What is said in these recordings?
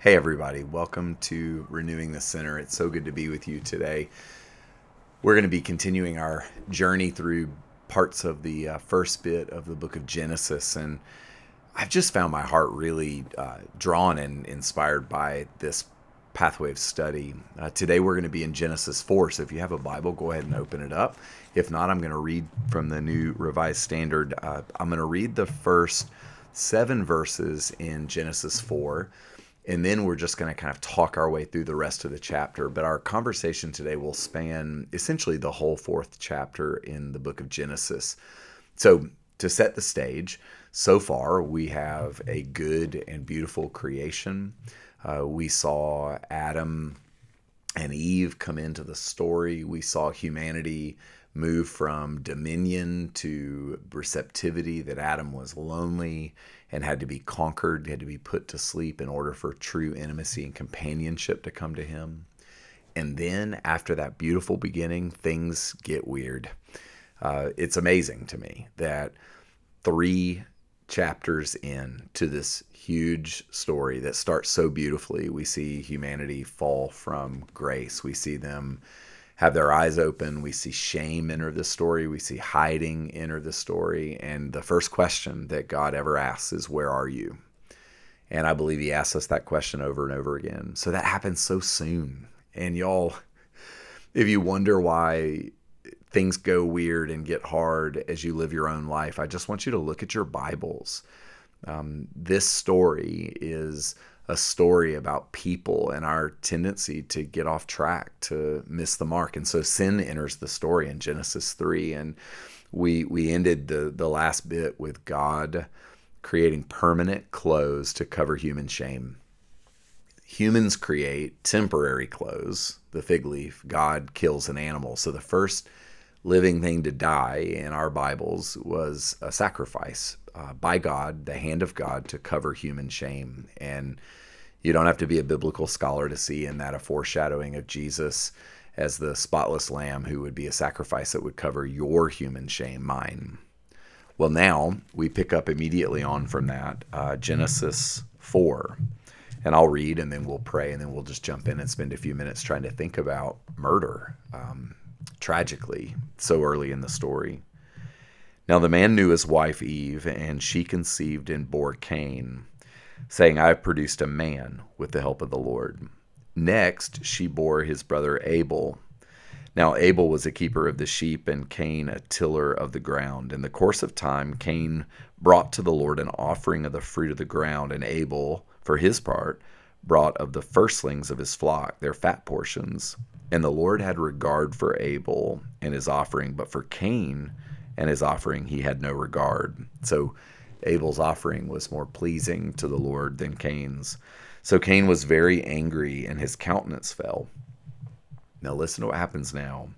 Hey, everybody, welcome to Renewing the Center. It's so good to be with you today. We're going to be continuing our journey through parts of the uh, first bit of the book of Genesis, and I've just found my heart really uh, drawn and inspired by this pathway of study. Uh, today we're going to be in Genesis 4, so if you have a Bible, go ahead and open it up. If not, I'm going to read from the New Revised Standard. Uh, I'm going to read the first seven verses in Genesis 4 and then we're just going to kind of talk our way through the rest of the chapter. But our conversation today will span essentially the whole fourth chapter in the book of Genesis. So, to set the stage, so far we have a good and beautiful creation. Uh, we saw Adam and Eve come into the story. We saw humanity move from dominion to receptivity, that Adam was lonely and had to be conquered, had to be put to sleep in order for true intimacy and companionship to come to him. And then after that beautiful beginning, things get weird. Uh, it's amazing to me that three chapters in to this huge story that starts so beautifully, we see humanity fall from grace. We see them have their eyes open. We see shame enter the story. We see hiding enter the story. And the first question that God ever asks is, Where are you? And I believe He asks us that question over and over again. So that happens so soon. And y'all, if you wonder why things go weird and get hard as you live your own life, I just want you to look at your Bibles. Um, this story is a story about people and our tendency to get off track, to miss the mark. And so sin enters the story in Genesis 3. And we, we ended the, the last bit with God creating permanent clothes to cover human shame. Humans create temporary clothes, the fig leaf. God kills an animal. So the first living thing to die in our Bibles was a sacrifice uh, by God, the hand of God, to cover human shame. And you don't have to be a biblical scholar to see in that a foreshadowing of Jesus as the spotless lamb who would be a sacrifice that would cover your human shame, mine. Well, now we pick up immediately on from that uh, Genesis 4. And I'll read and then we'll pray and then we'll just jump in and spend a few minutes trying to think about murder, um, tragically, so early in the story. Now the man knew his wife Eve, and she conceived and bore Cain saying, I have produced a man with the help of the Lord. Next, she bore his brother Abel. Now, Abel was a keeper of the sheep, and Cain a tiller of the ground. In the course of time, Cain brought to the Lord an offering of the fruit of the ground, and Abel, for his part, brought of the firstlings of his flock, their fat portions. And the Lord had regard for Abel and his offering, but for Cain and his offering he had no regard. So Abel's offering was more pleasing to the Lord than Cain's. So Cain was very angry, and his countenance fell. Now, listen to what happens now.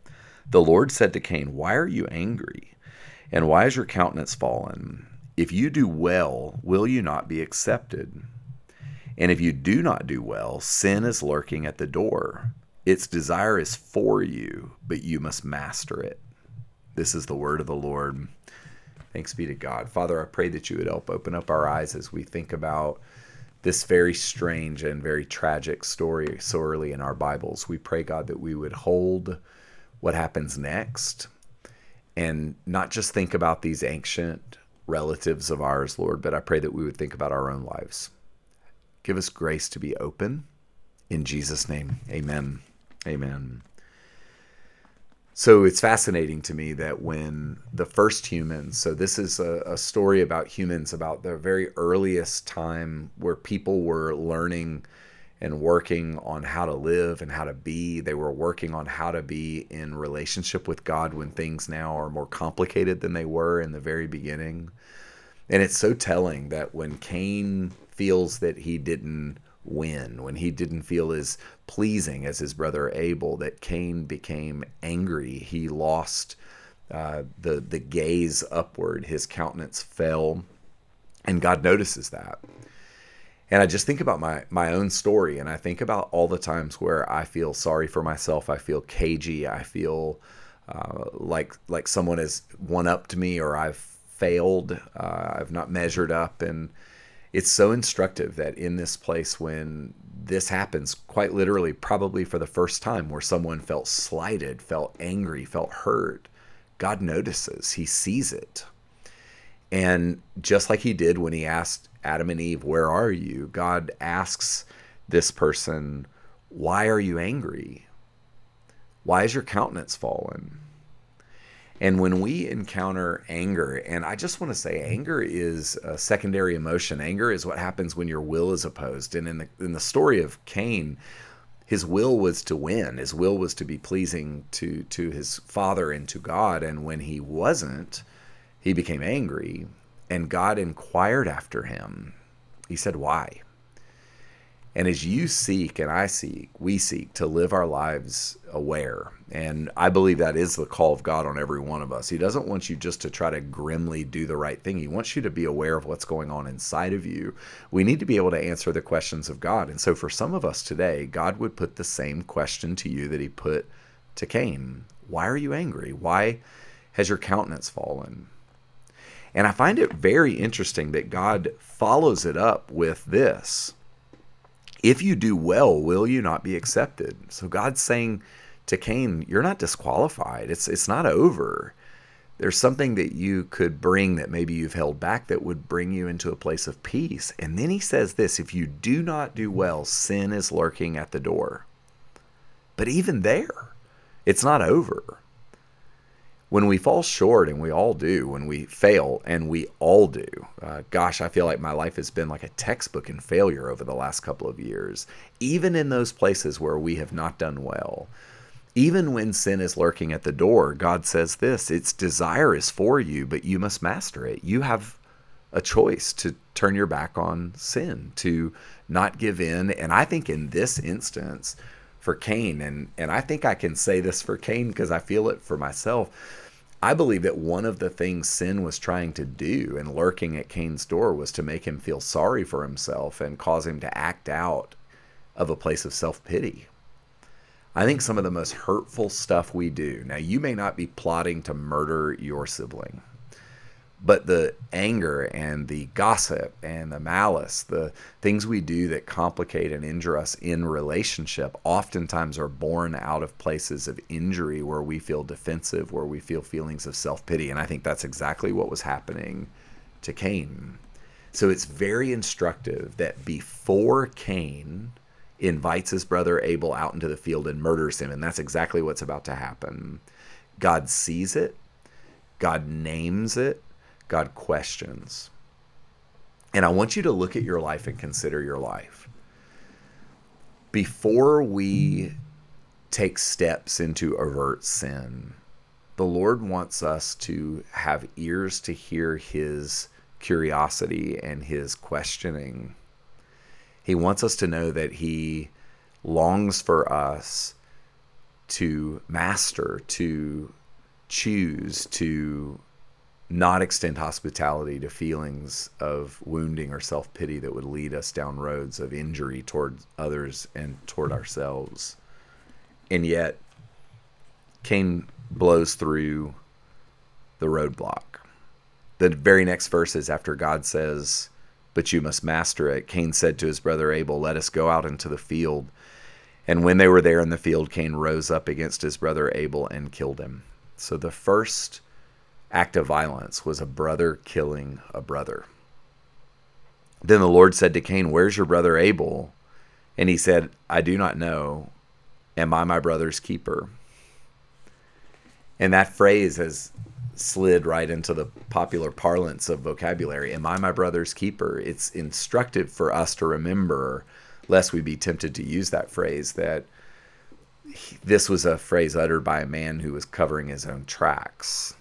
The Lord said to Cain, Why are you angry? And why is your countenance fallen? If you do well, will you not be accepted? And if you do not do well, sin is lurking at the door. Its desire is for you, but you must master it. This is the word of the Lord. Thanks be to God. Father, I pray that you would help open up our eyes as we think about this very strange and very tragic story so early in our Bibles. We pray, God, that we would hold what happens next and not just think about these ancient relatives of ours, Lord, but I pray that we would think about our own lives. Give us grace to be open. In Jesus' name, amen. Amen. So it's fascinating to me that when the first humans, so this is a, a, story about humans, about the very earliest time where people were learning and working on how to live and how to be. They were working on how to be in relationship with God when things now are more complicated than they were in the very beginning. And it's so telling that when Cain feels that he didn't win, when he didn't feel as pleasing as his brother Abel, that Cain became angry. He lost uh, the the gaze upward. His countenance fell, and God notices that. And I just think about my my own story, and I think about all the times where I feel sorry for myself. I feel cagey. I feel uh, like like someone has one upped me, or I've failed. Uh, I've not measured up, and it's so instructive that in this place when this happens quite literally, probably for the first time, where someone felt slighted, felt angry, felt hurt. God notices, He sees it. And just like He did when He asked Adam and Eve, Where are you? God asks this person, Why are you angry? Why is your countenance fallen? And when we encounter anger, and I just want to say, mm-hmm. anger is a secondary emotion. Anger is what happens when your will is opposed. And in the in the story of Cain, his will was to win. His will was to be pleasing to to his father and to God. And when he wasn't, he became angry. And God inquired after him. He said, "Why?" And as you seek and I seek, we seek to live our lives aware. And I believe that is the call of God on every one of us. He doesn't want you just to try to grimly do the right thing. He wants you to be aware of what's going on inside of you. We need to be able to answer the questions of God. And so for some of us today, God would put the same question to you that he put to Cain. Why are you angry? Why has your countenance fallen? And I find it very interesting that God follows it up with this if you do well, will you not be accepted? So God's saying to Cain, you're not disqualified. It's it's not over. There's something that you could bring that maybe you've held back that would bring you into a place of peace. And then he says this, if you do not do well, sin is lurking at the door. But even there, it's not over when we fall short, and we all do, when we fail, and we all do, uh, gosh, I feel like my life has been like a textbook in failure over the last couple of years. Even in those places where we have not done well, even when sin is lurking at the door, God says this its desire is for you, but you must master it. You have a choice to turn your back on sin, to not give in. And I think in this instance, for Cain, and, and I think I can say this for Cain because I feel it for myself I believe that one of the things sin was trying to do and lurking at Cain's door was to make him feel sorry for himself and cause him to act out of a place of self pity. I think some of the most hurtful stuff we do, now you may not be plotting to murder your sibling, but the anger and the gossip and the malice, the things we do that complicate and injure us in relationship, oftentimes are born out of places of injury where we feel defensive, where we feel feelings of self pity. And I think that's exactly what was happening to Cain. So it's very instructive that before Cain invites his brother Abel out into the field and murders him, and that's exactly what's about to happen, God sees it, God names it God questions. And I want you to look at your life and consider your life. Before we take steps into avert sin, the Lord wants us to have ears to hear His curiosity and His questioning. He wants us to know that He longs for us to master, to choose, to not extend hospitality to feelings of wounding or self pity that would lead us down roads of injury toward others and toward ourselves. And yet, Cain blows through the roadblock. The very next verse is after God says, But you must master it. Cain said to his brother Abel, Let us go out into the field. And when they were there in the field, Cain rose up against his brother Abel and killed him. So the first act of violence was a brother killing a brother. Then the Lord said to Cain, Where's your brother Abel? And he said, I do not know. Am I my brother's keeper? And that phrase has slid right into the popular parlance of vocabulary. Am I my brother's keeper? It's instructive for us to remember, lest we be tempted to use that phrase, that this was a phrase uttered by a man who was covering his own tracks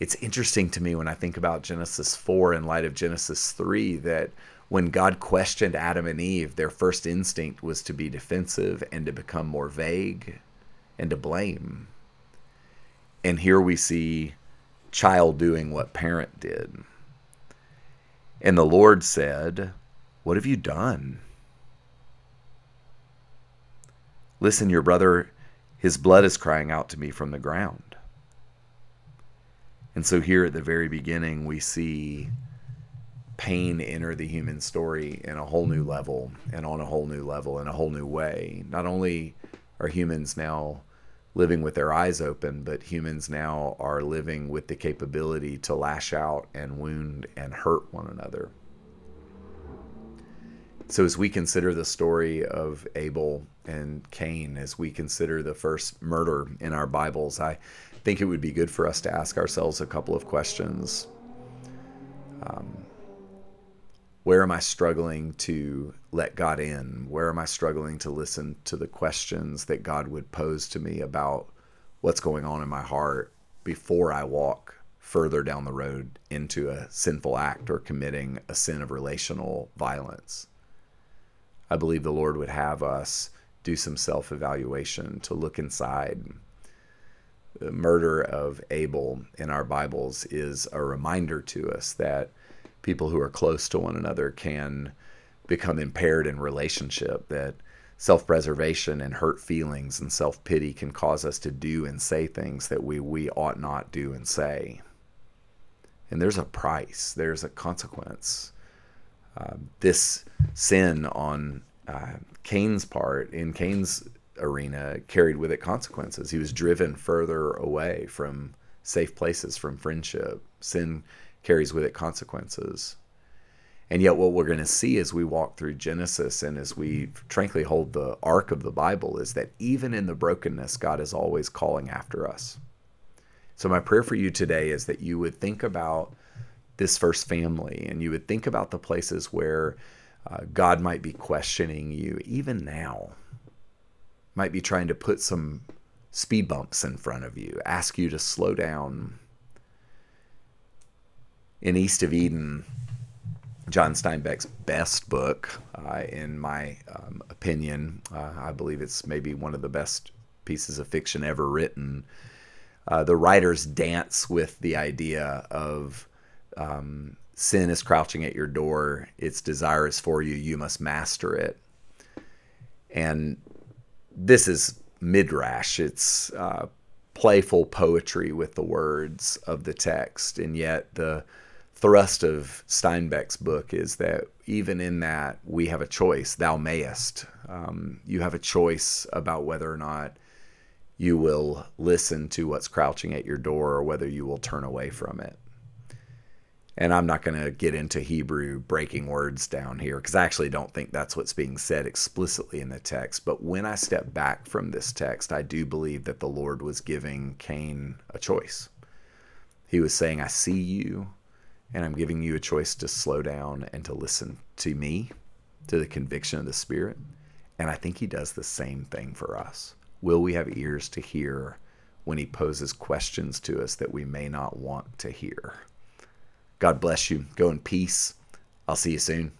it's interesting to me when I think about Genesis 4 in light of Genesis 3 that when God questioned Adam and Eve, their first instinct was to be defensive and to become more vague and to blame. And here we see child doing what parent did. And the Lord said, What have you done? Listen, your brother, his blood is crying out to me from the ground. And so here at the very beginning, we see pain enter the human story in a whole new level and on a whole new level in a whole new way. Not only are humans now living with their eyes open, but humans now are living with the capability to lash out and wound and hurt one another. So, as we consider the story of Abel and Cain, as we consider the first murder in our Bibles, I think it would be good for us to ask ourselves a couple of questions. Um, where am I struggling to let God in? Where am I struggling to listen to the questions that God would pose to me about what's going on in my heart before I walk further down the road into a sinful act or committing a sin of relational violence? I believe the Lord would have us do some self evaluation to look inside. The murder of Abel in our Bibles is a reminder to us that people who are close to one another can become impaired in relationship, that self preservation and hurt feelings and self pity can cause us to do and say things that we, we ought not do and say. And there's a price, there's a consequence. Uh, this sin on uh, Cain's part, in Cain's arena, carried with it consequences. He was driven further away from safe places, from friendship. Sin carries with it consequences. And yet, what we're going to see as we walk through Genesis and as we frankly hold the arc of the Bible is that even in the brokenness, God is always calling after us. So, my prayer for you today is that you would think about this first family and you would think about the places where uh, God might be questioning you, even now, might be trying to put some speed bumps in front of you, ask you to slow down, in East of Eden, John Steinbeck's best book, uh, in my um, opinion. Uh, I believe it's maybe one of the best pieces of fiction ever written. Uh, the writers dance with the idea of um, sin is crouching at your door, its desire is for you, you must master it. And this is midrash, it's uh, playful poetry with the words of the text, and yet the thrust of Steinbeck's book is that even in that we have a choice. Thou mayest. Um, you have a choice about whether or not you will listen to what's crouching at your door or whether you will turn away from it. And I'm not going to get into Hebrew breaking words down here because I actually don't think that's what's being said explicitly in the text. But when I step back from this text, I do believe that the Lord was giving Cain a choice. He was saying, I see you and I'm giving you a choice to slow down and to listen to me, to the conviction of the Spirit. And I think He does the same thing for us. Will we have ears to hear when He poses questions to us that we may not want to hear? God bless you. Go in peace. I'll see you soon.